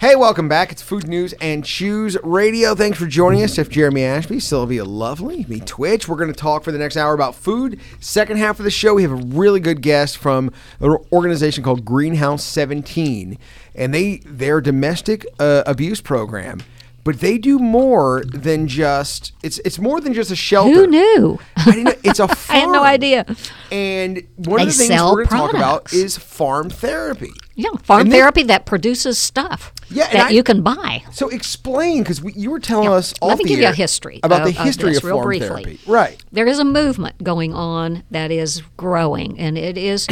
Hey, welcome back. It's Food News and Chews Radio. Thanks for joining us. Chef Jeremy Ashby, Sylvia Lovely, me Twitch. We're going to talk for the next hour about food. Second half of the show, we have a really good guest from an organization called Greenhouse 17, and they their domestic uh, abuse program. But they do more than just it's it's more than just a shelter. Who knew? I didn't know, it's a farm. I had no idea. And one They of the things we're going to talk about is farm therapy. Yeah, farm And they- therapy that produces stuff Yeah, that I- you can buy. So explain, because you were telling Yeah. us off Let me the give you a history about of- the of history this of farm briefly. therapy. Right. There is a movement going on that is growing, and it is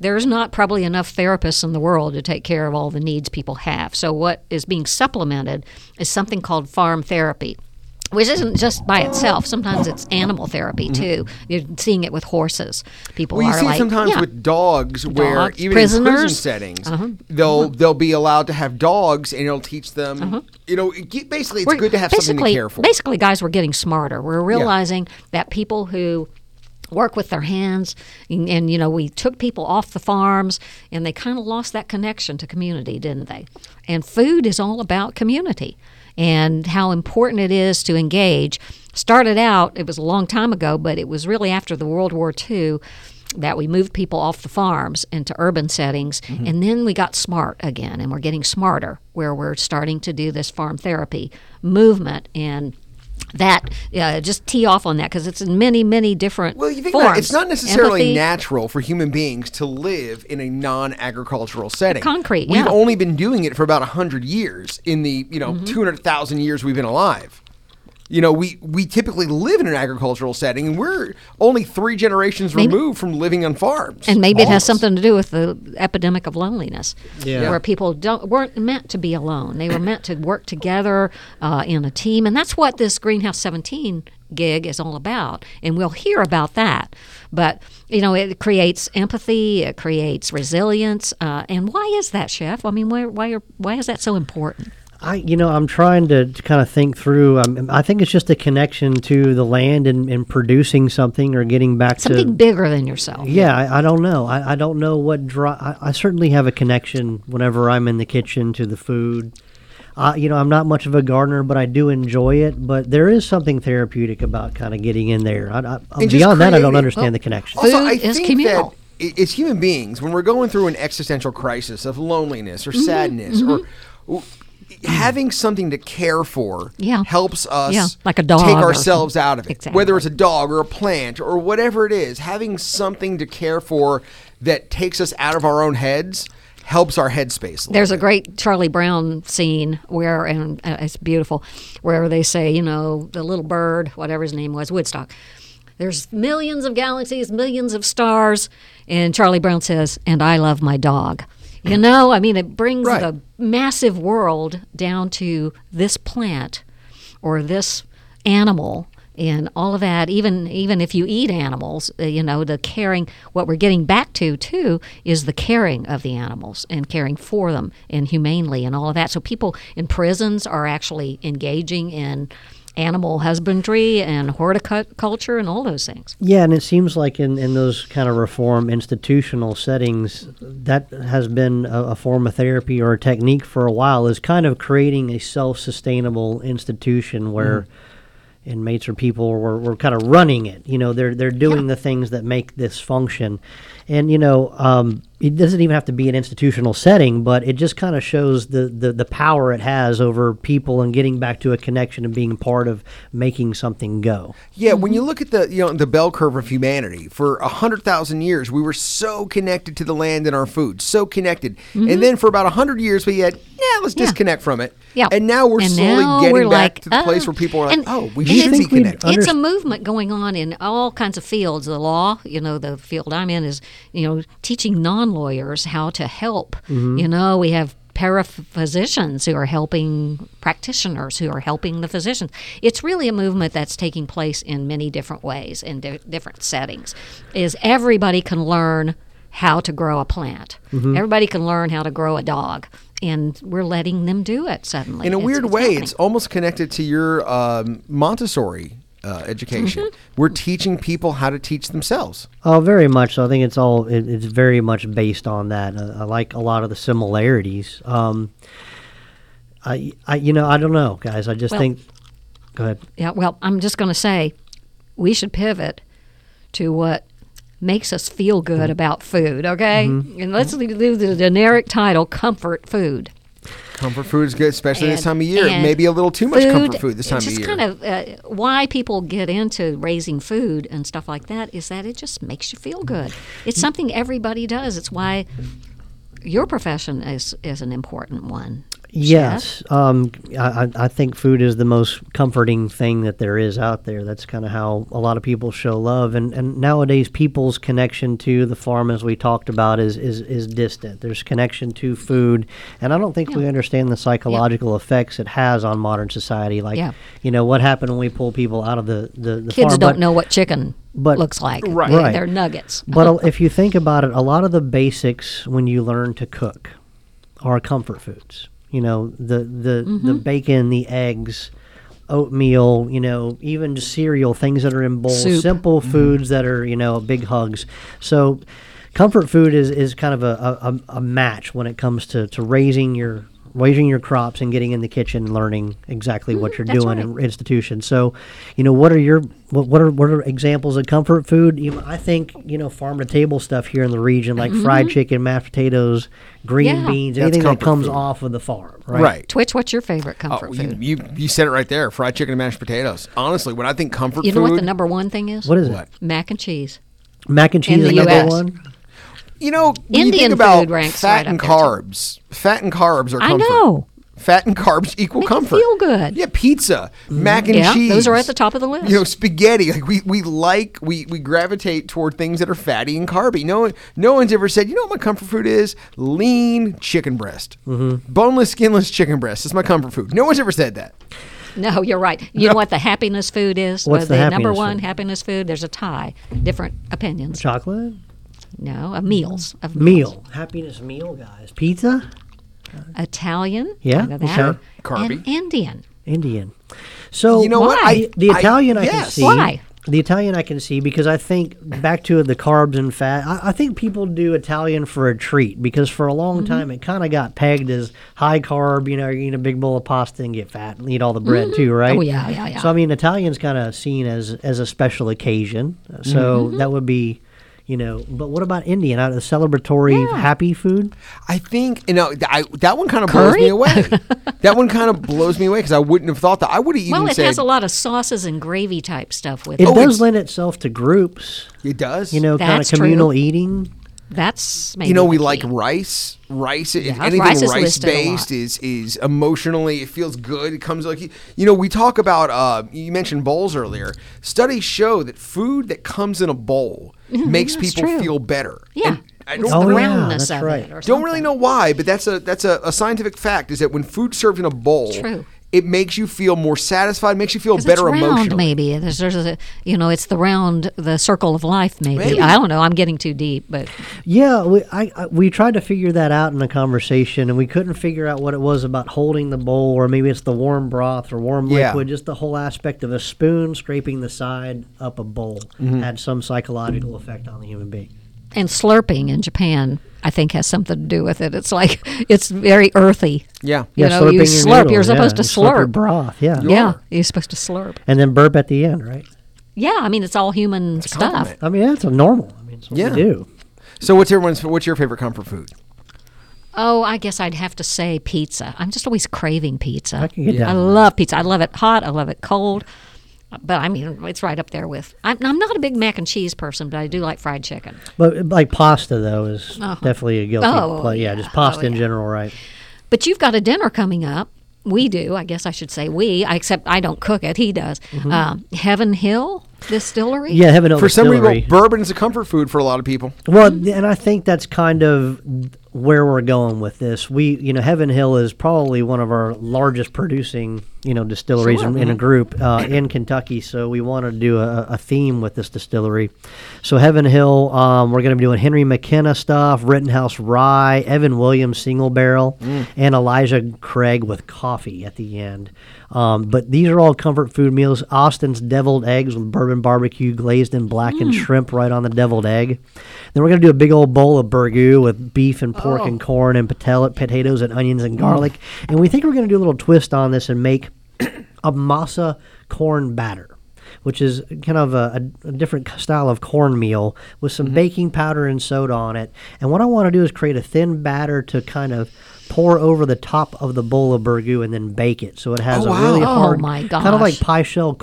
there's not probably enough therapists in the world to take care of all the needs people have. So what is being supplemented is something called farm therapy. Which isn't just by itself. Sometimes it's animal therapy too. You're seeing it with horses. People Mm-hmm. Well, you are see it like, sometimes yeah. with dogs, where Dogs, even in prison settings, Uh-huh. they'll they'll be allowed to have dogs, and it'll teach them. You know, it, basically, it's Uh-huh. We're- good to have something to care for. Basically, guys, we're getting smarter. We're realizing that people who work with their hands. And, and, you know we took people off the farms and they kind of lost that connection to community didn't they? And food is all about community and how important it is to engage. Started out it was a long time ago but it was really after the world war ii that we moved people off the farms into urban settings. Mm-hmm. And then we got smart again and we're getting smarter where we're starting to do this farm therapy movement. And that uh, just tee off on that because it's in many many different well, you think forms. that it's not necessarily Empathy, natural for human beings to live in a non-agricultural setting. Concrete, We've yeah. only been doing it for about hundred years in the you know Mm-hmm. two hundred thousand years we've been alive. You know, we we typically live in an agricultural setting, and we're only three generations Maybe- removed from living on farms. and maybe it has Almost. something to do with the epidemic of loneliness, Yeah. where people don't weren't meant to be alone. They were meant to work together uh, in a team, and that's what this Greenhouse 17 gig is all about. And we'll hear about that. But you know, it creates empathy, it creates resilience, uh, and why is that, Chef? I mean, why why are, why is that so important? I, you know, I'm trying to, to kind of think through. Um, I think it's just a connection to the land and, and producing something or getting back Something to. Something bigger than yourself. Yeah, I, I don't know. I, I don't know what dri I, I certainly have a connection whenever I'm in the kitchen to the food. Uh, you know, I'm not much of a gardener, but I do enjoy it. But there is something therapeutic about kind of getting in there. I, I, And just beyond that, I don't understand Well, the connection. Food also, I is think communal. that i- as human beings, when we're going through an existential crisis of loneliness or Mm-hmm. sadness or w- having something to care for Yeah. helps us Yeah, like a dog take ourselves out of it. Exactly. Whether it's a dog or a plant or whatever it is, having something to care for that takes us out of our own heads helps our headspace. a There's a great Charlie Brown scene where, and uh, it's beautiful, where they say, you know, the little bird, whatever his name was, Woodstock. There's millions of galaxies, millions of stars, and Charlie Brown says, "And I love my dog." You know, I mean, it brings Right. the massive world down to this plant or this animal and all of that even even if you eat animals uh, you know the caring what we're getting back to too is the caring of the animals and caring for them and humanely and all of that so people in prisons are actually engaging in animal husbandry and horticulture and all those things Yeah, and it seems like in, in those kind of reform institutional settings, that has been a, a form of therapy or a technique for a while, is kind of creating a self sustainable institution where mm-hmm. inmates or people were, were kind of running it. You know, they're they're doing the things that make this function. And, you know, um, it doesn't even have to be an institutional setting, but it just kind of shows the, the, the power it has over people and getting back to a connection and being part of making something go. Yeah, when you look at the you know the bell curve of humanity, for a hundred thousand years we were so connected to the land and our food, so connected, and then for about a hundred years we had yeah, let's Yeah. disconnect from it. Yeah. and now we're And slowly now getting we're back like, to the place where people are like, And- oh, we should it's- be connected. It's a movement going on in all kinds of fields. The law, you know, the field I'm in is, you know, teaching non-lawyers how to help. You know, we have paraphysicians who are helping practitioners who are helping the physicians. It's really a movement that's taking place in many different ways in di- different settings. Is everybody can learn how to grow a plant. Everybody can learn how to grow a dog. And we're letting them do it suddenly. In a It's- weird it's way, happening. it's almost connected to your um, Montessori uh, education. Mm-hmm. We're teaching people how to teach themselves. Oh, very much so. I think it's all it, it's very much based on that. Uh, I like a lot of the similarities. Um, I, I, you know, I don't know, guys. I just Well- think. Go ahead. Yeah, well, I'm just going to say we should pivot to what makes us feel Mm-hmm. good about food, okay? And let's do the generic title comfort food. Comfort food is good, especially this time of year. Maybe a little too much comfort food this time of just year. kind of uh, why people get into raising food and stuff like that is that it just makes you feel good. It's something everybody does. It's why your profession is is an important one. Yes, um, I, I I think food is the most comforting thing that there is out there. That's kind of how a lot of people show love, and, and nowadays people's connection to the farm, as we talked about, is, is is distant. There's connection to food, and I don't think we understand the psychological effects it has on modern society. Like, Yeah. you know, what happened when we pull people out of the the, the Kids farm? don't But- know what chicken but- looks like. Right. They- Right. They're nuggets. But if you think about it, a lot of the basics when you learn to cook are comfort foods. You know, the the Mm-hmm. the bacon, the eggs, oatmeal. You know, even just cereal, things that are in bowls, Soup. simple foods that are you know big hugs. So, comfort food is is kind of a, a, a match when it comes to to raising your raising your crops and getting in the kitchen and learning exactly what you're Mm-hmm. doing right. in institutions. So, you know, what are your what, what are what are examples of comfort food? You, I think you know farm to table stuff here in the region, like fried chicken, mashed potatoes, green Mm-hmm. Yeah. beans, That's anything that comes food. off of the farm, right? right. Twitch, what's your favorite Oh, comfort you, food? you you said it right there. Fried chicken and mashed potatoes. Honestly, when I think comfort You know food, what the number one thing is? What is What? it? Mac and cheese. Mac and cheese In is the number US. one. You know, when you Indian think about food ranks fat right and up there, too. carbs. Fat and carbs are I comfort. know. Fat and carbs equal Make you comfort. feel good. Yeah, pizza, mac and Yeah, cheese. those are at the top of the list. You know, spaghetti. Like we, we like we, we gravitate toward things that are fatty and carby. No one no one's ever said, you know what my comfort food is? Lean chicken breast, mm-hmm. boneless, skinless chicken breast. It's my comfort food. No one's ever said that. No, you're right. You know what the happiness food is? What's Uh, the number happiness one food? happiness food? There's a tie. Different opinions. Chocolate No, of meals. Of meals. meal, happiness meal, guys. Pizza, Italian. Yeah, I know that. okay. Carby. And Indian. Indian. So You know what? Why? I, the, the I- Italian I, can yes. see. Why? The Italian I can see because I think back to the carbs and fat. I, I think people do Italian for a treat because for a long Mm-hmm. time it kind of got pegged as high carb. You know, you eat a big bowl of pasta and get fat and eat all the bread too, right? Oh, yeah, yeah, yeah. So I mean, Italian's kind of seen as as a special occasion. So Mm-hmm. that would be. You know, but what about Indian? Out of the celebratory, happy food. I think you know I, that one kind of blows me away. that one kind of blows me away because I wouldn't have thought that. I would have even Well, it said has a lot of sauces and gravy type stuff with It it. Oh, does lend itself to groups. it does. You know, kind of That's true. communal eating. That's maybe you know we key. like rice rice if Yeah, anything rice rice listed based is is emotionally it feels good it comes like you know we talk about uh you mentioned bowls earlier studies show that food that comes in a bowl makes Mm-hmm, that's people true. feel better Yeah. and I It's don't, the Oh, yeah, roundness that's of right. it. Or don't really know why but that's a that's a, a scientific fact is that when food served in a bowl True. It makes you feel more satisfied makes you feel better it's round, emotionally maybe. There's, there's a, you know, it's the round, the circle of life, maybe. Maybe. I don't know. I'm getting too deep, but Yeah, we I, I we tried to figure that out in a conversation, and we couldn't figure out what it was about holding the bowl, or maybe it's the warm broth or warm Yeah. liquid. Just the whole aspect of a spoon scraping the side up a bowl Mm-hmm. had some psychological effect on the human being. and slurping in Japan, I think, has something to do with it. It's like it's very earthy. yeah You know, you slurping your slurp. noodle, You're supposed yeah, to you slurp your slurp. broth. Yeah, Yeah, you're supposed to slurp. and then burp at the end, right? Yeah, I mean, it's all human stuff. I mean, that's a normal. I mean, it's what Yeah. we do. so what's everyone's what's your favorite comfort food Oh, I guess I'd have to say pizza. I'm just always craving pizza. I can get Yeah. down. I love pizza. I love it hot. I love it cold. But I mean, it's right up there with. I'm, I'm not a big mac and cheese person, but I do like fried chicken. But like pasta, though, is definitely a guilty. Oh, play. yeah, yeah. just pasta Oh, in yeah. general, right? But you've got a dinner coming up. We do. I guess I should say we. Except I don't cook it. He does. Um, Heaven Hill Distillery. Yeah, Heaven Hill for some Distillery. people bourbon is a comfort food for a lot of people Well, and I think that's kind of where we're going with this. We, you know, Heaven Hill is probably one of our largest producing, you know, distilleries in, in a group uh, in Kentucky. So we want to do a, a theme with this distillery. So Heaven Hill, um, we're going to be doing Henry McKenna stuff, Rittenhouse Rye, Evan Williams single barrel, and Elijah Craig with coffee at the end. Um, but these are all comfort food meals. Austin's deviled eggs with bourbon barbecue glazed in blackened shrimp right on the deviled egg. Then we're going to do a big old bowl of burgoo with beef and pork Oh. and corn and patel- potatoes and onions and garlic. And we think we're going to do a little twist on this and make a masa corn batter. Which is kind of a, a, a different style of cornmeal with some Mm-hmm. baking powder and soda on it. And what I want to do is create a thin batter to kind of pour over the top of the bowl of burgoo and then bake it. So it has Oh, a really wow. Oh, hard, my kind of like pie shell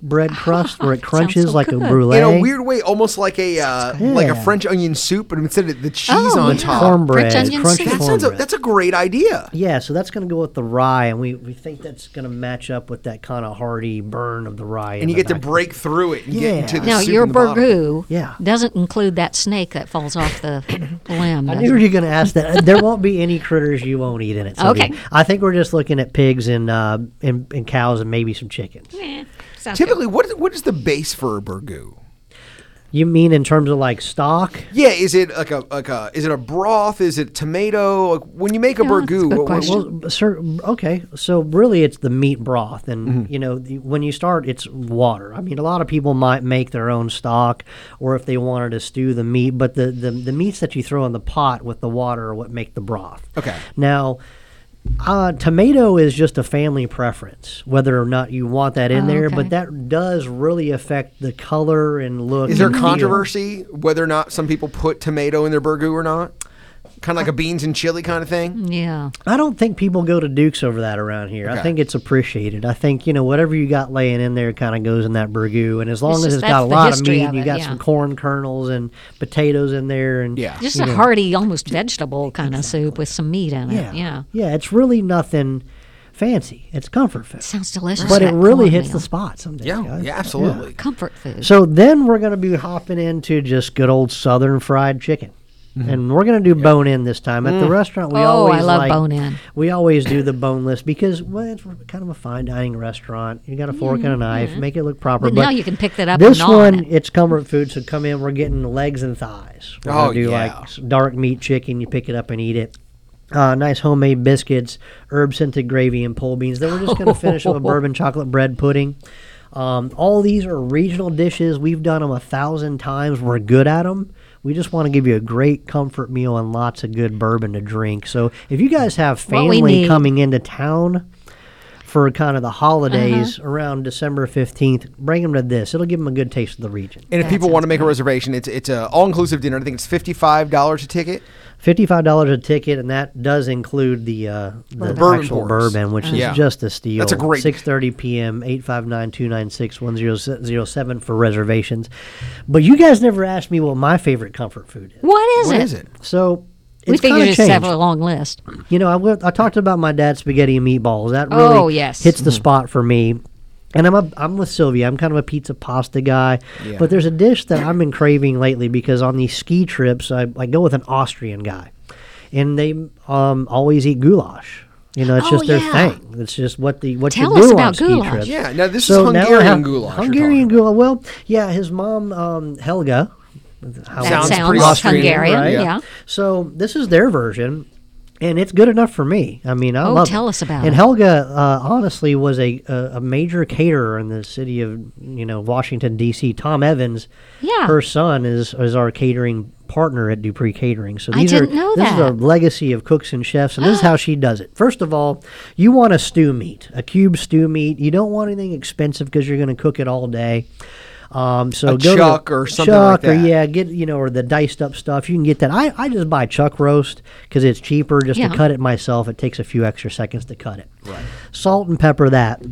cornbread crust where it crunches so like a good. brulee. In a weird way, almost like a uh, like a French onion soup, but instead of the cheese Oh, on yeah. top. cornbread, French onion crunchy soup. That sounds a, that's a great idea. Yeah, so that's going to go with the rye, and we, we think that's going to match up with that kind of hearty burn of the rye. And you the get to break through it and get Yeah. into the Now soup your in burgoo Yeah. doesn't include that snake that falls off the limb. I knew you were going to ask that. Uh, there won't be any critters you won't eat in it. Sylvia. Okay. I think we're just looking at pigs and, uh, and and cows and maybe some chickens. Eh, sounds good. Typically, what is, what is the base for a burgoo? You mean in terms of like stock? Yeah, is it like a like a is it a broth? Is it tomato? Like, when you make a Yeah, a burgoo, good what- what- question. Well, sir, okay. So really, it's the meat broth, and Mm-hmm. you know, when you start, it's water. I mean, a lot of people might make their own stock, or if they wanted to stew the meat, but the the, the meats that you throw in the pot with the water are what make the broth. Okay. Now. Uh, tomato is just a family preference, whether or not you want that in Oh, there, okay. but that does really affect the color and look. is there and feel. controversy whether or not some people put tomato in their burgoo or not? Kind of like a beans and chili kind of thing. Yeah. I don't think people go to Dukes over that around here. Okay. I think it's appreciated. I think you know whatever you got laying in there kind of goes in that burgoo, and as long It's as just- it's got a lot of meat, of you got yeah. some corn kernels and potatoes in there, and Yeah. Just a know. hearty, almost vegetable kind of soup with some meat in it. yeah, Yeah. yeah. It's really nothing fancy. It's comfort food, Sounds delicious. but it really hits cornmeal. the spot some days. Yeah, guys. yeah, absolutely. Comfort food. So then we're going to be hopping into just good old southern fried chicken. And we're gonna do bone in this time at the restaurant. We Oh, I always love like, bone-in. We always do the boneless because well, it's kind of a fine dining restaurant. You got a fork and a knife, make it look proper. But now you can pick that up This and one, it. it's comfort food. So come in, we're getting legs and thighs. We're Oh, do yeah. like dark meat chicken. You pick it up and eat it. Uh, nice homemade biscuits, herb scented gravy, and pole beans. Then we're just going to finish with a bourbon chocolate bread pudding. Um, all these are regional dishes. We've done them a thousand times. We're good at them. We just want to give you a great comfort meal and lots of good bourbon to drink. So if you guys have family coming into town for kind of the Uh-huh. holidays around December 15th, bring them to this. It'll give them a good taste of the region. And if That people want to sounds make a reservation, it's it's a all inclusive dinner. I think it's fifty five dollars a ticket. Fifty-five dollars a ticket, and that does include the uh, the Bourbon actual pours. bourbon, which is Yeah. just a steal. That's a great- six thirty p.m. 859-296-1007 for reservations. But you guys never asked me what my favorite comfort food is. What is What it? is it? So We it's figured kinda you just have a long list. You know, I, went- I talked about my dad's spaghetti and meatballs. That really Oh, yes. hits the spot for me. And I'm a, I'm with Sylvia. I'm kind of a pizza pasta guy. Yeah. But there's a dish that I've been craving lately because on these ski trips, I, I go with an Austrian guy, and they um, always eat goulash. You know, it's Oh, just their yeah. thing. It's just what the what Tell you us do about on ski goulash. trips. Yeah. Now this So is Hungarian have goulash. Hungarian goulash. Well, yeah, his mom um, Helga. how- That Sounds sounds, pretty Austrian, Hungarian. right? Yeah. So this is their version, and it's good enough for me. I mean, I Oh, love tell it. us about it. and it. Helga, uh, honestly, was a, a a major caterer in the city of you know Washington D.C. Tom Evans, Yeah. her son is is our catering partner at Dupree Catering. So I these didn't are this is a legacy of cooks and chefs, and this is how she does it. First of all, you want a stew meat, a cube stew meat. You don't want anything expensive because you're going to cook it all day. Um, so A go to chuck or something like chuck or yeah, get you know, or the diced up stuff. You can get that. I, I just buy chuck roast because it's cheaper just Yeah. to cut it myself. It takes a few extra seconds to cut it. Right. Salt and pepper that.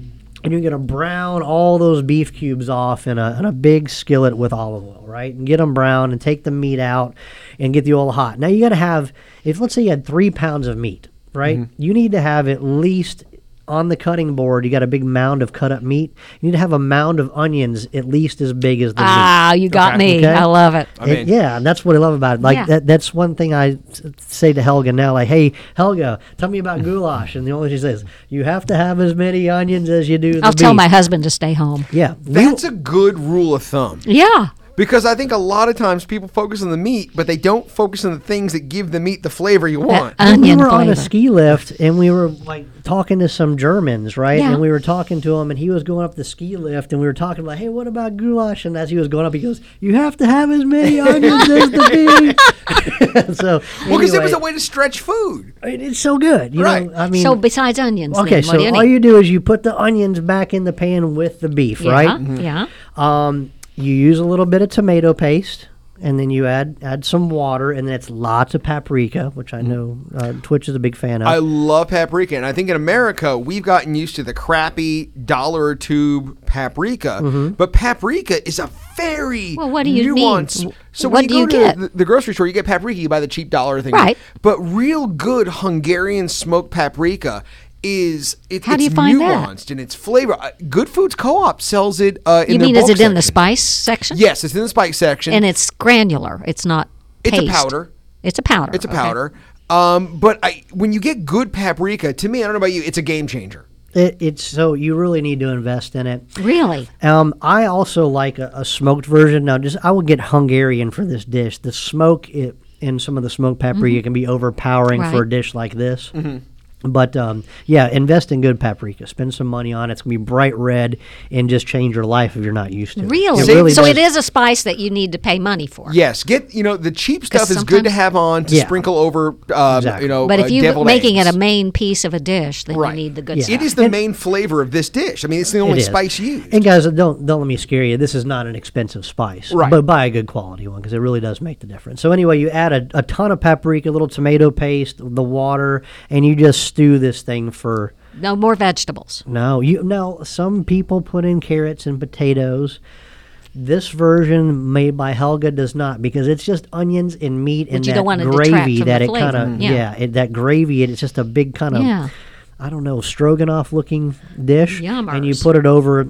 And you're gonna brown all those beef cubes off in a, in a big skillet with olive oil, right? And get them brown and take the meat out and get the oil hot. Now you gotta have, if let's say you had three pounds of meat, right? Mm-hmm. You need to have at least on the cutting board. You got a big mound of cut up meat. You need to have a mound of onions at least as big as the meat. Ah, you got Okay. me. Okay. I love it. I'm It- yeah, and that's what I love about it. Like Yeah. that, that's one thing I say to Helga now. Like, hey, Helga, tell me about goulash, and the only she says, you have to have as many onions as you do. The I'll tell my husband to stay home. Yeah, we- That's a good rule of thumb. Yeah. Because I think a lot of times people focus on the meat, but they don't focus on the things that give the meat the flavor you want. That we onion were on a ski lift and we were like talking to some Germans, right? Yeah. And we were talking to him, and he was going up the ski lift, and we were talking about, hey, what about goulash? And as he was going up, he goes, you have to have as many onions as the beef. so Well, because it was a way to stretch food. it- it's so good. You Right. know, I mean, so besides onions, okay, then, so what do you all need? you do is you put the onions back in the pan with the beef, yeah, right? Mm-hmm. Yeah. Um, you use a little bit of tomato paste, and then you add add some water, and then it's lots of paprika, which I know uh, Twitch is a big fan of. I love paprika, and I think in America we've gotten used to the crappy dollar tube paprika, Mm-hmm. but paprika is a very Well, what do you mean? So What when do you you go get? to the, the grocery store, you get paprika, you buy the cheap dollar thing, Right. But real good Hungarian smoked paprika is it, How do it's you find that? nuanced in its flavor. Uh, Good Foods Co-op sells it. Uh, in You their mean is bulk it in the spice section? Yes, it's in the spice section. And it's granular. It's not. It's a powder. It's a powder. It's a okay. powder. Um, but I, when you get good paprika, to me, I don't know about you, it's a game changer. it, it's so you really need to invest in it. Really? Um, I also like a, a smoked version. Now, just I would get Hungarian for this dish. The smoke it, in some of the smoked paprika can be overpowering for Mm-hmm. A dish like this. But um, yeah, invest in good paprika. Spend some money on it. It's gonna be bright red and just change your life if you're not used to it. Really? It really so does. it is a spice that you need to pay money for. Yes, get you know the cheap stuff is good to have on to Yeah. sprinkle over. Um, Exactly. You know, But uh, if you're deviled making eggs. it a main piece of a dish, then Right. you need the good Yeah. stuff. it is the main flavor of this dish. I mean, it's the only It is. spice used. And guys, don't don't let me scare you. This is not an expensive spice, Right. But buy a good quality one because it really does make the difference. So anyway, you add a, a ton of paprika, a little tomato paste, the water, and you just stew this thing for. No more vegetables. No, you no. Some people put in carrots and potatoes. This version made by Helga does not because it's just onions and meat and that don't want to detract gravy that it kind of Yeah. yeah, it, that gravy it's just a big kind of Yeah. I don't know stroganoff looking dish and you put it over.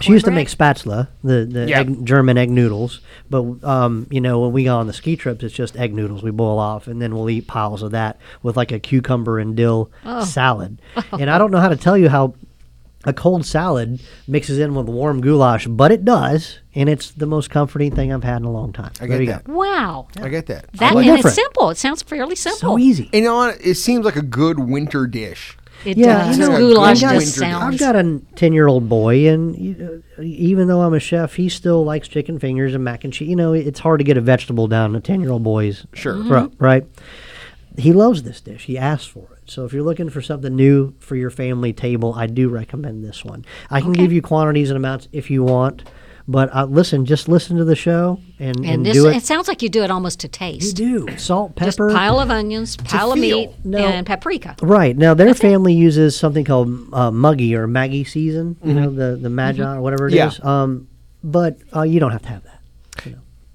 She used to make spätzle, the, the Yeah. egg, German egg noodles. But um, you know, when we go on the ski trips, it's just egg noodles we boil off, and then we'll eat piles of that with like a cucumber and dill Oh. salad. And I don't know how to tell you how a cold salad mixes in with warm goulash, but it does, and it's the most comforting thing I've had in a long time. I there get you that. go. Wow. I get that. I That like and different. it's simple. It sounds fairly simple. So easy. And you know what? It seems like a good winter dish. It Yeah, does. you know, goulash I've got- just I've sounds. I've got a ten-year-old boy, and you know, even though I'm a chef, he still likes chicken fingers and mac and cheese. You know, it's hard to get a vegetable down a ten-year-old boy's Sure. Mm-hmm. throat, right? He loves this dish. He asks for it. So if you're looking for something new for your family table, I do recommend this one. I can Okay. give you quantities and amounts if you want, but uh, listen, just listen to the show and, and, and this, do it. it. sounds like you do it almost to taste. You do salt, Just pepper, pile of onions, pile of meat, No. and paprika. Right now, their family uses something called uh, Muggy or Maggie season. You know, the the Maggi or whatever it is. Yeah. Um, but uh, you don't have to have that.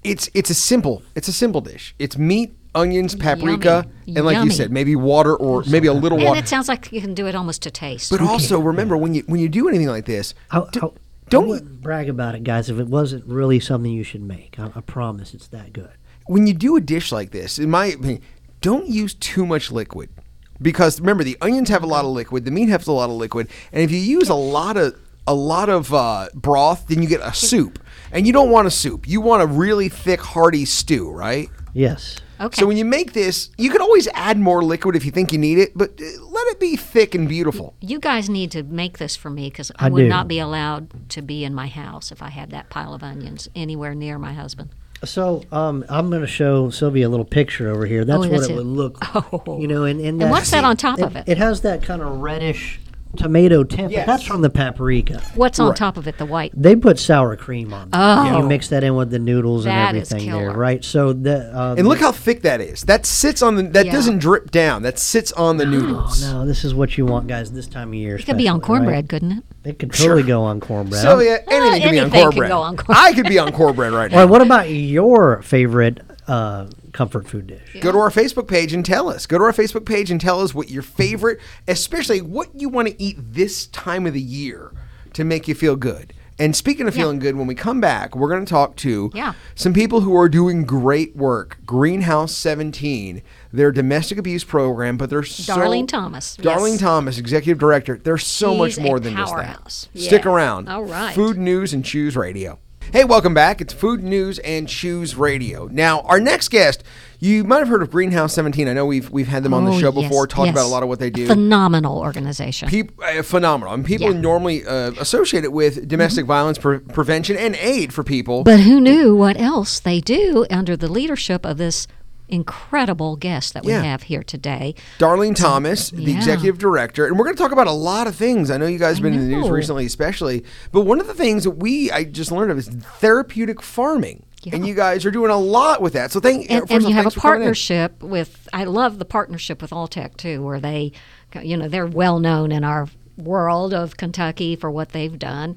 It's it's a simple it's a simple dish. It's meat, onions, paprika, Yummy. and like you said, maybe water or maybe a little And water. it sounds like you can do it almost to taste. But also remember when you when you do anything like this, How, d- how, don't I wouldn't brag about it, guys. If it wasn't really something you should make, I, I promise it's that good. when you do a dish like this, in my opinion, don't use too much liquid. Because remember, the onions have a lot of liquid, the meat has a lot of liquid, and if you use a lot of a lot of uh, broth, then you get a soup. And you don't want a soup. You want a really thick, hearty stew, right? Yes. Okay. So when you make this, you can always add more liquid if you think you need it, but uh, let it be thick and beautiful. you guys need to make this for me because I, I would do. not be allowed to be in my house if I had that pile of onions anywhere near my husband. So um, I'm going to show Sylvia a little picture over here. That's Oh, what it, it. would look. Oh. You know, and and, And what's that on top it, of it? It has that kind of reddish tomato tint. Yes. But that's from the paprika. What's on Right. top of it? The white. They put sour cream on. Oh. There. You mix that in with the noodles That and is everything there, right? So the uh, And look how thick that is. That sits on the. That Yeah. doesn't drip down. That sits on the noodles. no, this is what you want, guys. This time of year, It could be on especially, right? cornbread, couldn't it? It could totally go on cornbread. So yeah, anything can be on anything can cornbread. go on cornbread. I could be on cornbread right now. right, what about your favorite uh, comfort food dish? Go to our Facebook page and tell us. Go to our Facebook page and tell us what your favorite, especially what you want to eat this time of the year to make you feel good. And speaking of feeling good, when we come back, we're going to talk to Yeah. some people who are doing great work. Greenhouse 17, their domestic abuse program, but they're so Darlene Thomas, Darlene yes. Thomas, executive director. They're so much She's more a than powerhouse. just that. Stick Yeah. around. All right. Food News and Chews Radio. Hey, welcome back. It's Food News and Chews Radio. Now, our next guest, you might have heard of Greenhouse 17. I know we've we've had them on the Oh, show yes, before, talked about a lot of what they do. Phenomenal organization. Peop uh, phenomenal. And people Yeah. Mm-hmm. normally uh, associate it with domestic violence pre- prevention and aid for people. But who knew what else they do under the leadership of this incredible guest that we Yeah. have here today. Darlene Thomas, the yeah. executive director, and we're going to talk about a lot of things. I know you guys have been in the news recently, especially, but one of the things that we I just learned of is therapeutic farming, and you guys are doing a lot with that. So thank uh, and, and of you have a thanks for coming in. partnership with i love the partnership with alltech too where they you know they're well known in our world of kentucky for what they've done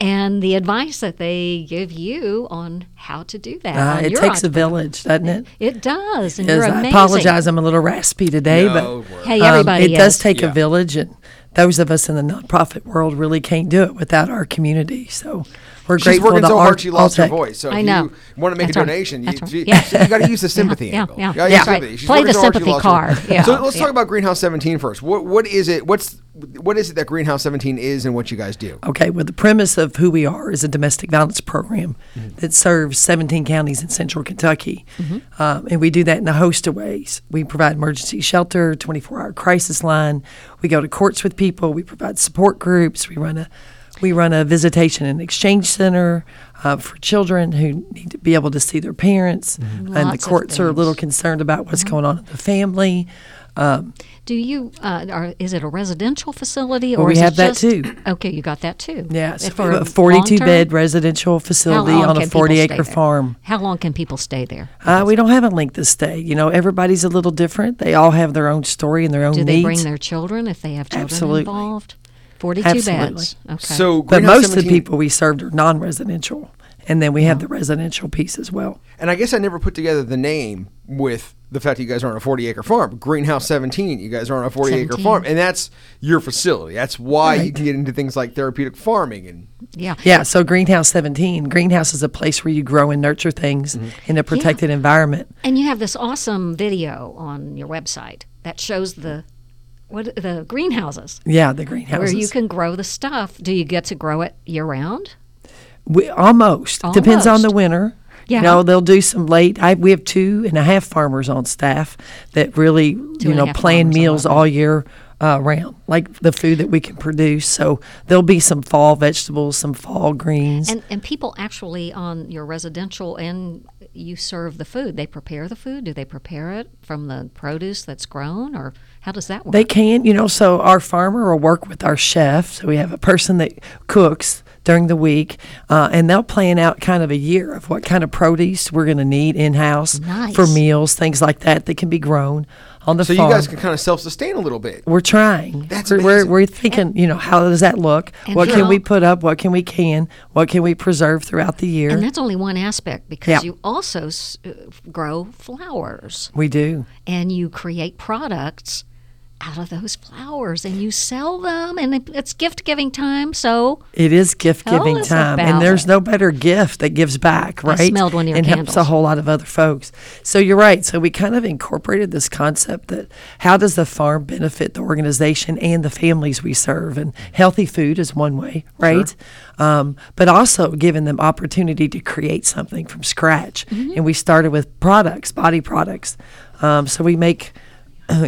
and the advice that they give you on how to do that. Uh, it takes a village, doesn't it? it does and Yes, you're I amazing apologize. I'm a little raspy today, No but worries. hey um, everybody it does take Yeah. a village, and those of us in the nonprofit world really can't do it without our community. So we're She's working so hard she lost her voice. So if I know. you want to make That's a right. donation, you, That's right. you, got to use the sympathy yeah, angle. yeah. You gotta Yeah. use Right. She's Play the so sympathy card. Yeah. So let's Yeah. talk about Greenhouse 17 first. What what is it? What's what is it that Greenhouse 17 is, and what you guys do? Okay, well, the premise of who we are is a domestic violence program Mm-hmm. that serves 17 counties in central Kentucky. Mm-hmm. Um, and we do that in a host of ways. We provide emergency shelter, 24 hour crisis line. We go to courts with people. We provide support groups. We run a we run a visitation and exchange center uh, for children who need to be able to see their parents. And the Lots of courts are a little concerned about what's going on in the family. Um, do you uh, are, is it a residential facility Well, or we is have it that just, too. okay you got that too yeah, so For a 42 bed residential facility on a forty-acre farm. how long can people stay there Uh, we don't have a length of stay. You know, everybody's a little different. They all have their own story and their own Do needs. they bring their children if they have children Absolutely. involved? Forty-two Absolutely. beds. Okay. So but Greenhouse most of the people we served are non-residential, and then we have the residential piece as well. And I guess I never put together the name with the fact that you guys are on a 40 acre farm. Greenhouse 17, you guys are on a 40 acre 17. farm. And that's your facility. That's why you Right. can get into things like therapeutic farming. And yeah. Yeah, so Greenhouse 17. Greenhouse is a place where you grow and nurture things Mm-hmm. in a protected environment. And you have this awesome video on your website that shows the what the greenhouses Yeah, the greenhouses. where you can grow the stuff. Do you get to grow it year round? We, almost. Depends on the winter. Yeah. You know, they'll do some late. I, we have two and a half farmers on staff that really, and you know, plan meals all year uh, round, like the food that we can produce. So there'll be some fall vegetables, some fall greens. And and people actually on your residential and you serve the food. They prepare the food. Do they prepare it from the produce that's grown, or how does that work? They can, you know, so our farmer will work with our chef. So we have a person that cooks during the week, uh, and they'll plan out kind of a year of what kind of produce we're going to need in house for meals, things like that that can be grown on the so farm. you guys can kind of self sustain a little bit. we're trying. That's we're, we're, we're thinking, you know, how does that look? What can how- we put up? What can we can? What can we preserve throughout the year? and that's only one aspect because Yeah. you also s- uh, grow flowers we do. and you create products out of those flowers and you sell them and it's gift giving time so It is gift giving time, and there's it. no better gift that gives back, I right? smelled one of your and helps a whole lot of other folks. So you're right. So we kind of incorporated this concept that how does the farm benefit the organization and the families we serve, and healthy food is one way, right? Um, but also giving them opportunity to create something from scratch. Mm-hmm. And we started with products, body products. Um, so we make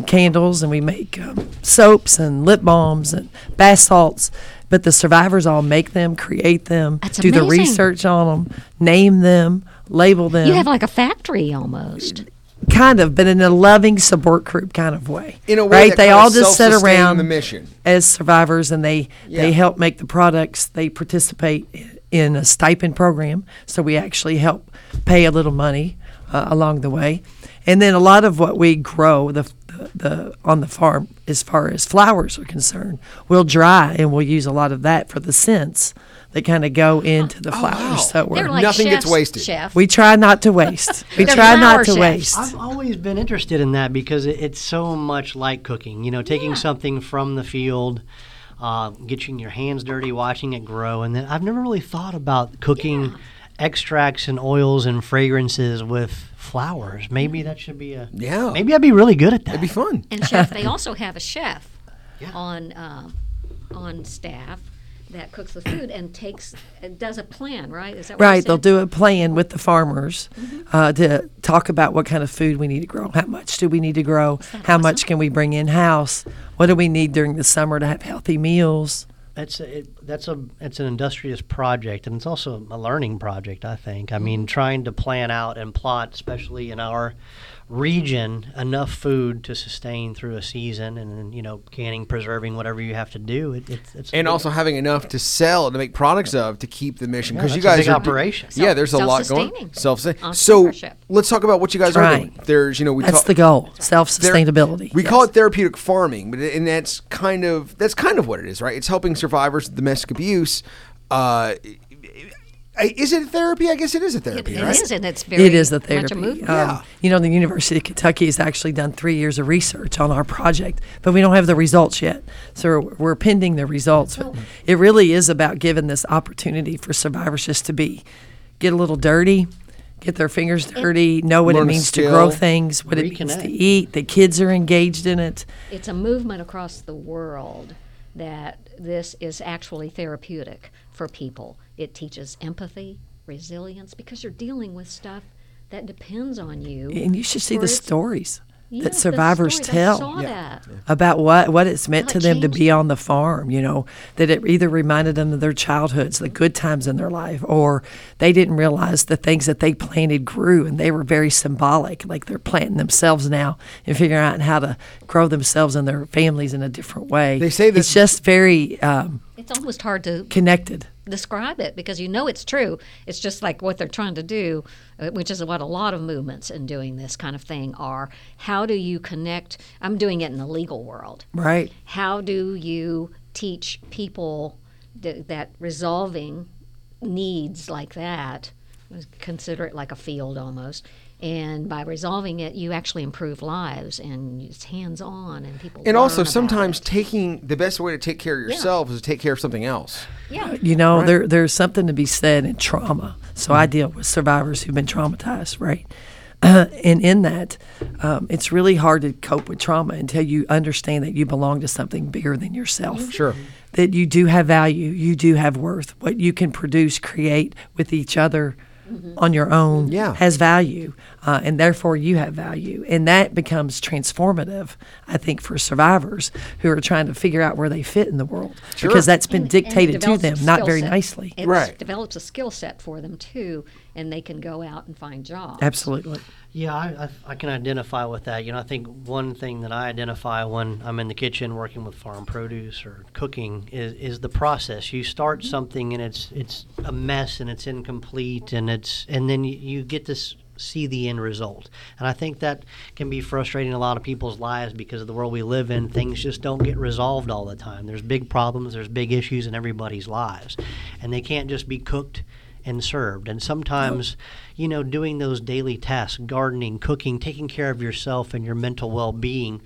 candles and we make um, soaps and lip balms and bath salts. But the survivors all make them, create them, That's do the research on them, name them, label them. you have like a factory almost kind of, but in a loving support group kind of way. In a way right? that they all just sit around the mission. as survivors and they Yeah. they help make the products. They participate in a stipend program, so we actually help pay a little money uh, along the way. And then a lot of what we grow the, the the on the farm, as far as flowers are concerned, we'll dry and we'll use a lot of that for the scents that kind of go into the flowers. wow. So we're they're like Nothing gets chefs, wasted. chef we try not to waste. We try not to chefs. waste. I've always been interested in that because it, it's so much like cooking. You know, taking Yeah. something from the field, uh, getting your hands dirty, watching it grow, and then I've never really thought about cooking extracts and oils and fragrances with flowers. Maybe that should be a. Yeah. Maybe I'd be really good at that. It'd be fun. And chef, they also have a chef Yeah. on uh, on staff that cooks the food and takes uh, does a plan, right? Is that what Right, they'll do a plan with the farmers uh, to talk about what kind of food we need to grow. How much do we need to grow? How awesome? much can we bring in house? What do we need during the summer to have healthy meals? That's a, it, that's a it's an industrious project, and it's also a learning project. I think. I mean, mm-hmm. trying to plan out and plot, especially in our region enough food to sustain through a season, and then you know canning, preserving, whatever you have to do. It, it's, it's and also having enough to sell to make products of to keep the mission Yeah, because you that's a guys big are operation. Yeah, there's a lot going. Self-sustaining. Self So let's talk about what you guys are doing. There's you know we That's talk, the goal. Self there- sustainability. We call it therapeutic farming, but and that's kind of that's kind of what it is, right? It's helping survivors of domestic abuse. Uh, I- is it a therapy? I guess it is a therapy, it right? is, and it's very It is a much therapy. a movement. Um, Yeah. You know, the University of Kentucky has actually done three years of research on our project, but we don't have the results yet. So we're, we're pending the results. But it really is about giving this opportunity for survivors just to be, get a little dirty, get their fingers dirty, know what it a means to grow things, what it means to eat. The kids are engaged in it. It's a movement across the world that this is actually therapeutic for people. It teaches empathy, resilience, because you're dealing with stuff that depends on you. And you should see the stories Yeah, that survivors stories, tell. saw that. about what what it's meant How to it them to be on the farm you know that it either reminded them of their childhoods the good times in their life or they didn't realize the things that they planted grew and they were very symbolic like they're planting themselves now and figuring out how to grow themselves and their families in a different way They say that- it's just very um, It's almost hard to connected describe it because you know it's true. It's just like what they're trying to do, uh, which is what a lot of movements in doing this kind of thing are. How do you connect? I'm doing it in the legal world. right How do you teach people th- that resolving needs like that, consider it like a field almost, and by resolving it, you actually improve lives and it's hands on and people. And also, sometimes it. taking the best way to take care of yourself is to take care of something else. Yeah, You know, there there's something to be said in trauma. So I deal with survivors who've been traumatized, right? and in that, um, it's really hard to cope with trauma until you understand that you belong to something bigger than yourself. Sure. That you do have value, you do have worth. What you can produce, create with each other on your own Yeah. has value, uh, and therefore you have value. And that becomes transformative, I think, for survivors who are trying to figure out where they fit in the world. Sure. Because that's been And- and dictated to them, not very set. nicely. It Right. develops a skill set for them too, and they can go out and find jobs. Absolutely. Yeah, I, I, I can identify with that. You know, I think one thing that I identify when I'm in the kitchen working with farm produce or cooking is, is the process. You start mm-hmm. something and it's it's a mess and it's incomplete and it's and then you, you get to see the end result. And I think that can be frustrating a lot of people's lives because of the world we live in. Things just don't get resolved all the time. There's big problems, there's big issues in everybody's lives, and they can't just be cooked and served. And sometimes, you know, doing those daily tasks, gardening, cooking, taking care of yourself and your mental well being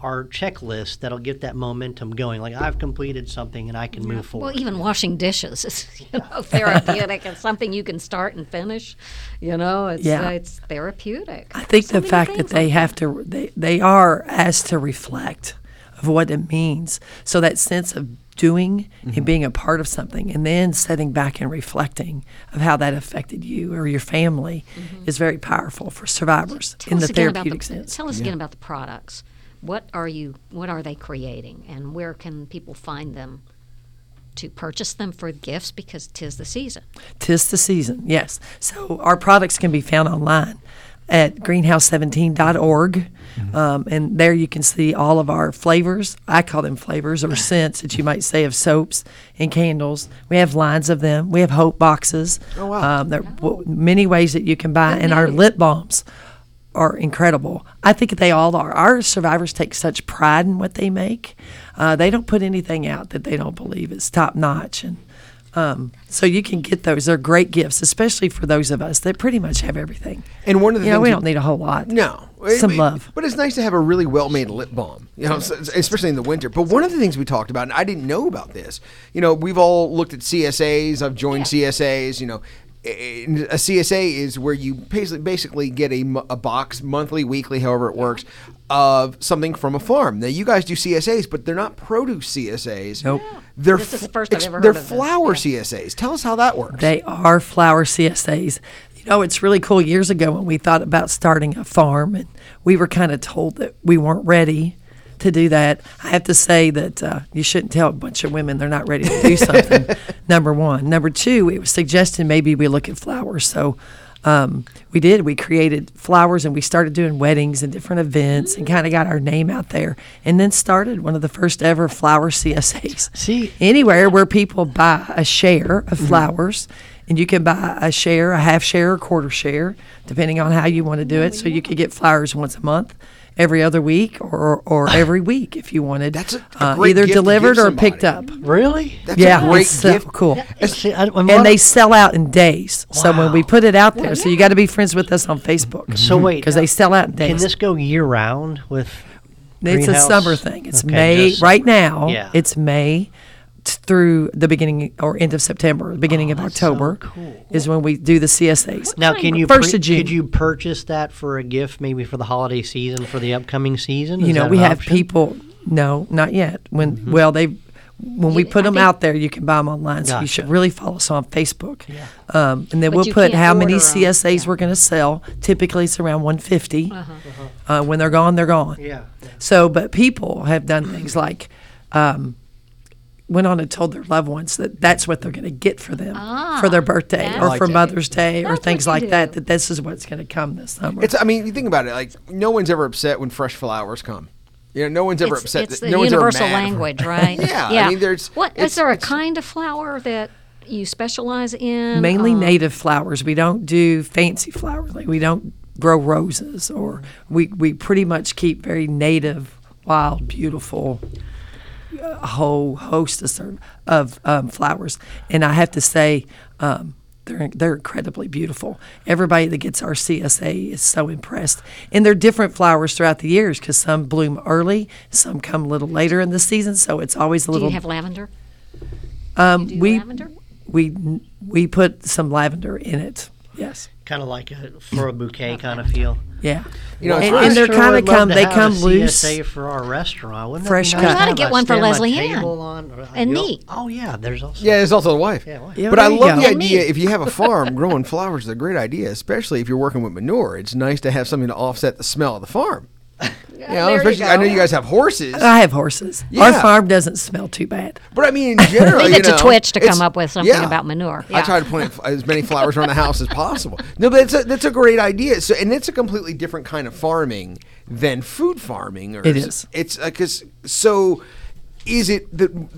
are checklists that'll get that momentum going. Like, I've completed something and I can move forward. Well, even washing dishes is you know therapeutic. it's something you can start and finish. You know, it's Yeah. uh, it's therapeutic. I think So the fact that they like have to, they, they are asked to reflect of what it means. So that sense of doing Mm-hmm. and being a part of something and then sitting back and reflecting of how that affected you or your family is very powerful for survivors Tell in the therapeutic the, sense. Tell us again about the products. What are you? What are they creating, and where can people find them to purchase them for gifts? Because tis the season. Tis the season, yes. So our products can be found online at greenhouse17.org. Um, and there you can see all of our flavors. I call them flavors or scents that you might say of soaps and candles. We have lines of them. We have hope boxes. Oh, wow. Um, there are w- many ways that you can buy. And our lip balms are incredible. I think they all are. Our survivors take such pride in what they make. Uh, they don't put anything out that they don't believe is top notch. And um, so you can get those. They're great gifts, especially for those of us that pretty much have everything. And one of the You know, we don't need a whole lot. No, Some It- love. But it's nice to have a really well-made lip balm, you know, especially in the winter. But one of the things we talked about, and I didn't know about this, you know, we've all looked at CSAs. I've joined CSAs. You know, a CSA is where you basically basically get a, a box monthly, weekly, however it works, of something from a farm. Now you guys do CSAs, but they're not produce CSAs. Nope. They're This is the f- first I've ex- ever They're heard of this. flower Yeah. CSAs. Tell us how that works. They are flower CSAs. You know, it's really cool. Years ago, when we thought about starting a farm, and we were kind of told that we weren't ready to do that. I have to say that uh, you shouldn't tell a bunch of women they're not ready to do something. number one. Number two, it was suggested maybe we look at flowers. So um, we did. We created flowers and we started doing weddings and different events and kind of got our name out there. And then started one of the first ever flower CSAs. See- anywhere where people buy a share of Mm-hmm. flowers. And you can buy a share, a half share, a quarter share, depending on how you want to do it. So you could get flowers once a month, every other week, or or every week if you wanted. That's a- a uh, great either gift to delivered give or picked up. Really? That's yeah, a great it's so gift. cool. See, I, And wonder- they sell out in days. So when we put it out there, so you got to be friends with us on Facebook. so wait, because they uh, sell out in days. Can this go year round with? It's a summer thing. It's Okay, May right summer. now. Yeah. It's May t- through the beginning or end of September, the beginning Oh, of that's so October cool. is when we do the CSAs. Now, can you First pre- of June. Could you purchase that for a gift, maybe for the holiday season, for the upcoming season? you know, that we have option? people. No, not yet. When well, they when we put I them think- out there, you can buy them online. So you should really follow us on Facebook. Um, and then But we'll put how many. CSAs Yeah. we're going to sell. Typically, it's around 150. Uh, when they're gone, they're gone. Yeah. So, but people have done things like um, went on and told their loved ones that that's what they're going to get for them for their Ah, birthday or like for that. Mother's Day or things like that. do. That this is what's going to come this summer. It's. I mean, you think about it. Like no one's ever upset when fresh flowers come. You know, no one's ever it's, upset. it's that- the no universal mad. language, right? Yeah, I mean, there's- What is there a kind of flower that you specialize in? mainly Um, native flowers. We don't do fancy flowers. Like we don't grow roses, or we we pretty much keep very native, wild, beautiful, a whole host of ser- of um, flowers. And I have to say. Um, they're, they're incredibly beautiful. Everybody that gets our CSA is so impressed. And they're different flowers throughout the years because some bloom early, some come a little later in the season. So it's always a little. Do you have lavender? um, Do you we lavender? we we put some lavender in it. Yes. Kind of like a for a bouquet kind of feel. Yeah. You know, and, and they're Sure kind of come. They come a loose. CSA for our restaurant. Wouldn't Fresh that nice cut. You gotta get one for Leslie Ann. on, or- And you me. Oh yeah, there's also Yeah, there's also the wife. Yeah, wife. Yeah, but I there you love the. And idea. me. If you have a farm, growing flowers is a great idea, especially if you're working with manure. It's nice to have something to offset the smell of the farm. You know, there you especially I know you guys have horses, I have horses. Yeah. Our farm doesn't smell too bad. but I mean, in general, Leave you it to Twitch to come up with something yeah. about manure. I try to plant as many flowers around the house as possible. No, but it's a, that's a great idea. So, and it's a completely different kind of farming than food farming. Or It is. It's uh, because so. Is it that?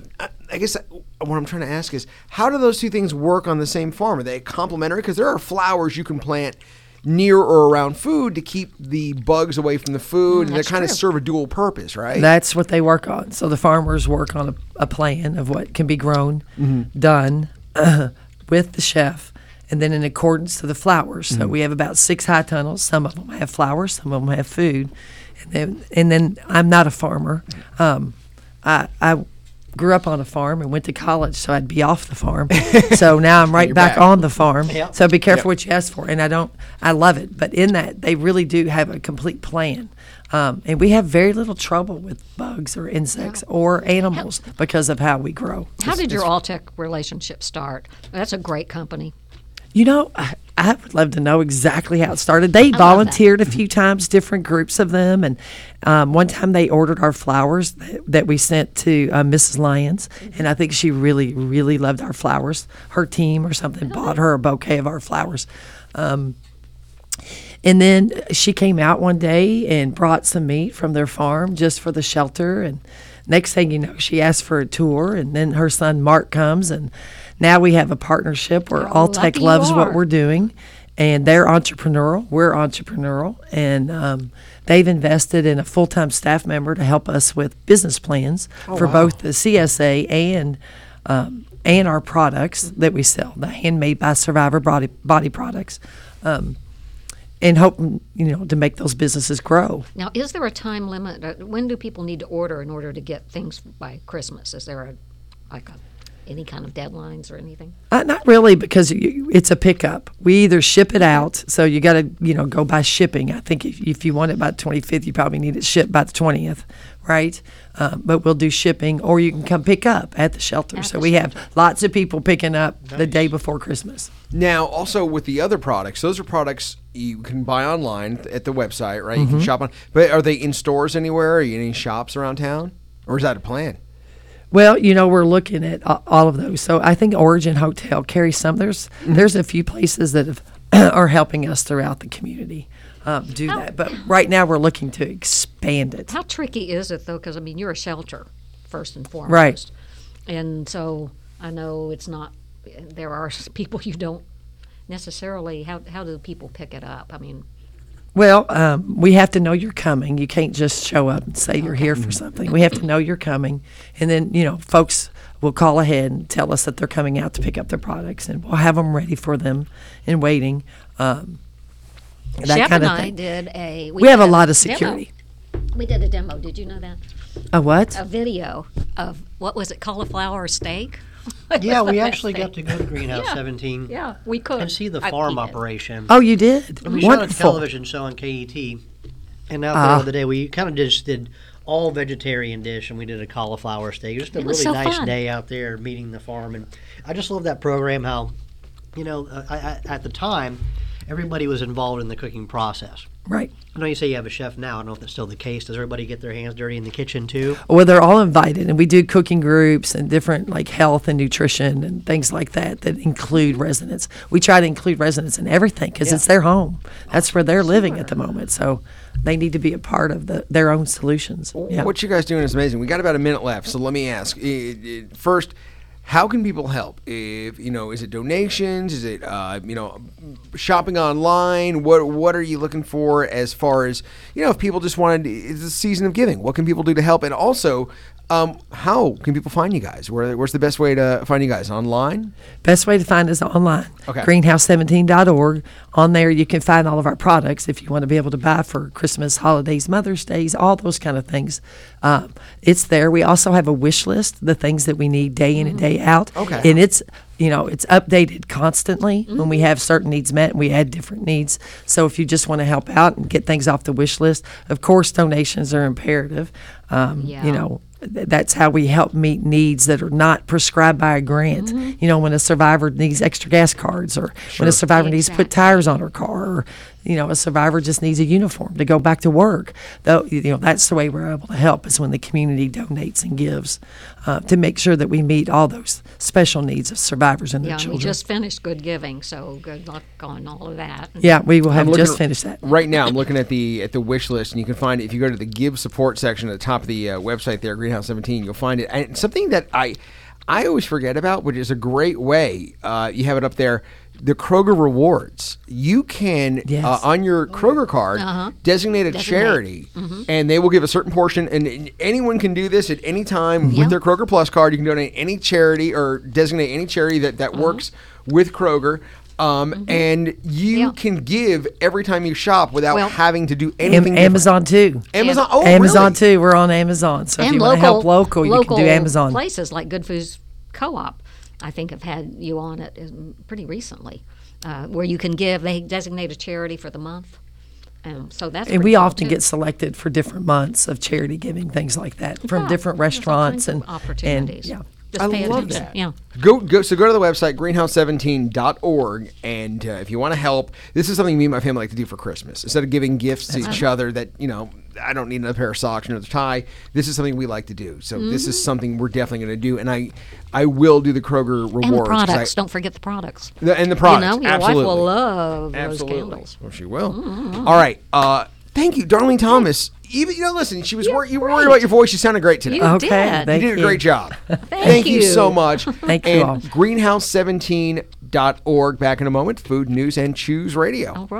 I guess uh, what I'm trying to ask is how do those two things work on the same farm? Are they complementary? Because there are flowers you can plant near or around food to keep the bugs away from the food, mm, and they that's kind of serve a dual purpose, right? That's what they work on. So the farmers work on a, a plan of what can be grown, mm-hmm. done with the chef, and then in accordance to the flowers. So mm-hmm. we have about six high tunnels. Some of them have flowers, some of them have food, and then and then I'm not a farmer. Um, I I grew up on a farm and went to college, so I'd be off the farm. so now I'm right back, back. on the farm. Yep. So be careful Yep. what you ask for. And I don't, I love it. But in that, they really do have a complete plan. Um, and we have very little trouble with bugs or insects or animals because of how we grow. How did your Alltech relationship start? That's a great company. You know, I, I would love to know exactly how it started. They that. volunteered a few times, different groups of them, and um, one time they ordered our flowers that, that we sent to uh, Mrs. Lyons, and I think she really, really loved our flowers. Her team or something bought her a bouquet of our flowers. Um, and then she came out one day and brought some meat from their farm just for the shelter. And next thing you know, she asked for a tour. And then her son Mark comes, and now we have a partnership where Oh, Alltech loves what we're doing. And they're entrepreneurial. We're entrepreneurial. And um, they've invested in a full time staff member to help us with business plans for both the CSA and um, and our products that we sell, the handmade by Survivor body, body products. Um, and hope you know to make those businesses grow. Now, is there a time limit? Uh, When do people need to order in order to get things by Christmas? Is there a like a any kind of deadlines or anything? Uh, not really, because you, it's a pickup. We either ship it out, so you got to you know go by shipping. I think if, if you want it by the twenty fifth, you probably need it shipped by the twentieth, right? Um, but we'll do shipping, or you can come pick up at the shelter. At so the we have lots of people picking up the day before Christmas. Now, also with the other products, those are products you can buy online at the website, right? You Mm-hmm. can shop on. But are they in stores anywhere? Are you in any shops around town, or is that a plan? Well, you know, we're looking at all of those. So I think Origin Hotel carries some. There's there's a few places that have are helping us throughout the community um, do that. But right now, we're looking to expand it. How tricky is it though? Because I mean, you're a shelter first and foremost, Right. And so I know it's not. There are people you don't necessarily. How how do people pick it up? I mean, Well, um, we have to know you're coming. You can't just show up and say you're here for something. We have to know you're coming, and then you know, folks will call ahead and tell us that they're coming out to pick up their products, and we'll have them ready for them and waiting. Um, that Shep kind and of I thing. did a. We have a did lot of demo. security. We did a demo. Did you know that? A what? A video of what was it? Cauliflower steak. Yeah, we actually thing. got to go to Greenhouse Yeah. 17 Yeah, we could. and see the I- farm we did. operation. Oh, you did. And we shot a Wonderful. television show on KET. And out there Ah. the other day, we kind of just did all vegetarian dish, and we did a cauliflower steak. Just a It was really so nice fun. day out there meeting the farm, and I just love that program. How, you know, uh, I, I, at the time, everybody was involved in the cooking process. Right. I know you say you have a chef now. I don't know if that's still the case. Does everybody get their hands dirty in the kitchen too? Well, they're all invited, and we do cooking groups and different like health and nutrition and things like that that include residents. We try to include residents in everything because it's their home. That's where they're living at the moment, so they need to be a part of the, their own solutions. Yeah. What you guys doing is amazing. We got about a minute left, so let me ask i- i- first. How can people help? If you know, is it donations? Is it uh, you know, shopping online? What what are you looking for as far as you know? If people just wanted, it's a season of giving. What can people do to help? And also, um, how can people find you guys? Where, where's the best way to find you guys? Online? Best way to find us online. Okay. Greenhouse17.org. On there, you can find all of our products if you want to be able to buy for Christmas, holidays, Mother's Days, all those kind of things. Um, it's there. We also have a wish list, the things that we need day in and day out. Okay. And it's you know it's updated constantly when we have certain needs met and we add different needs. So if you just want to help out and get things off the wish list, of course donations are imperative. Um, Yeah. You know th- that's how we help meet needs that are not prescribed by a grant. You know, when a survivor needs extra gas cards, or when a survivor needs to put tires on her car, or you know, a survivor just needs a uniform to go back to work. Though, you know, that's the way we're able to help is when the community donates and gives uh, to make sure that we meet all those special needs of survivors and Yeah, their and we children. just finished Good Giving, so good luck on all of that. yeah, we will have I'm just looking- finished that. Right now, I'm looking at the at the wish list, and you can find it if you go to the Give Support section at the top of the uh, website there, Greenhouse 17. You'll find it, and something that I I always forget about, which is a great way. Uh, you have it up there. The Kroger rewards. You can Yes. uh, on your Kroger card Uh-huh. designate a Designate. charity, and they will give a certain portion. And, and anyone can do this at any time Yeah. with their Kroger Plus card. You can donate any charity or designate any charity that that Uh-huh. works with Kroger. Um, And you Mm-hmm. Yeah. can give every time you shop without Well- having to do anything. different. Amazon too. Amazon. Oh, Amazon really? too. We're on Amazon. So if you local, want to help local, you can do Amazon. places like Good Foods Co-op. I think have had you on it um, pretty recently, uh, where you can give. They designate a charity for the month, um, so that's And we cool, often too. get selected for different months of charity giving, things like that, from Yeah, different restaurants and opportunities. And, yeah. Just I love attention. that. Yeah. Go, go so go to the website greenhouse17.org and uh, if you want to help this is something me and my family like to do for christmas instead of giving gifts to each other that you know i don't need another pair of socks or another tie this is something we like to do so this Mm-hmm. is something we're definitely going to do and i i will do the kroger rewards And the 'cause I- products. Don't forget the products. the- and the products You know, your absolutely wife will love those candles. well she will All right uh thank you darlene thomas even you know listen she was wor- you were worried about your voice you sounded great today You Okay, did. thank you did a great job. Thank, you. you. so much. Thank you and all. Greenhouse17.org. Back in a moment. Food News and Chews Radio. All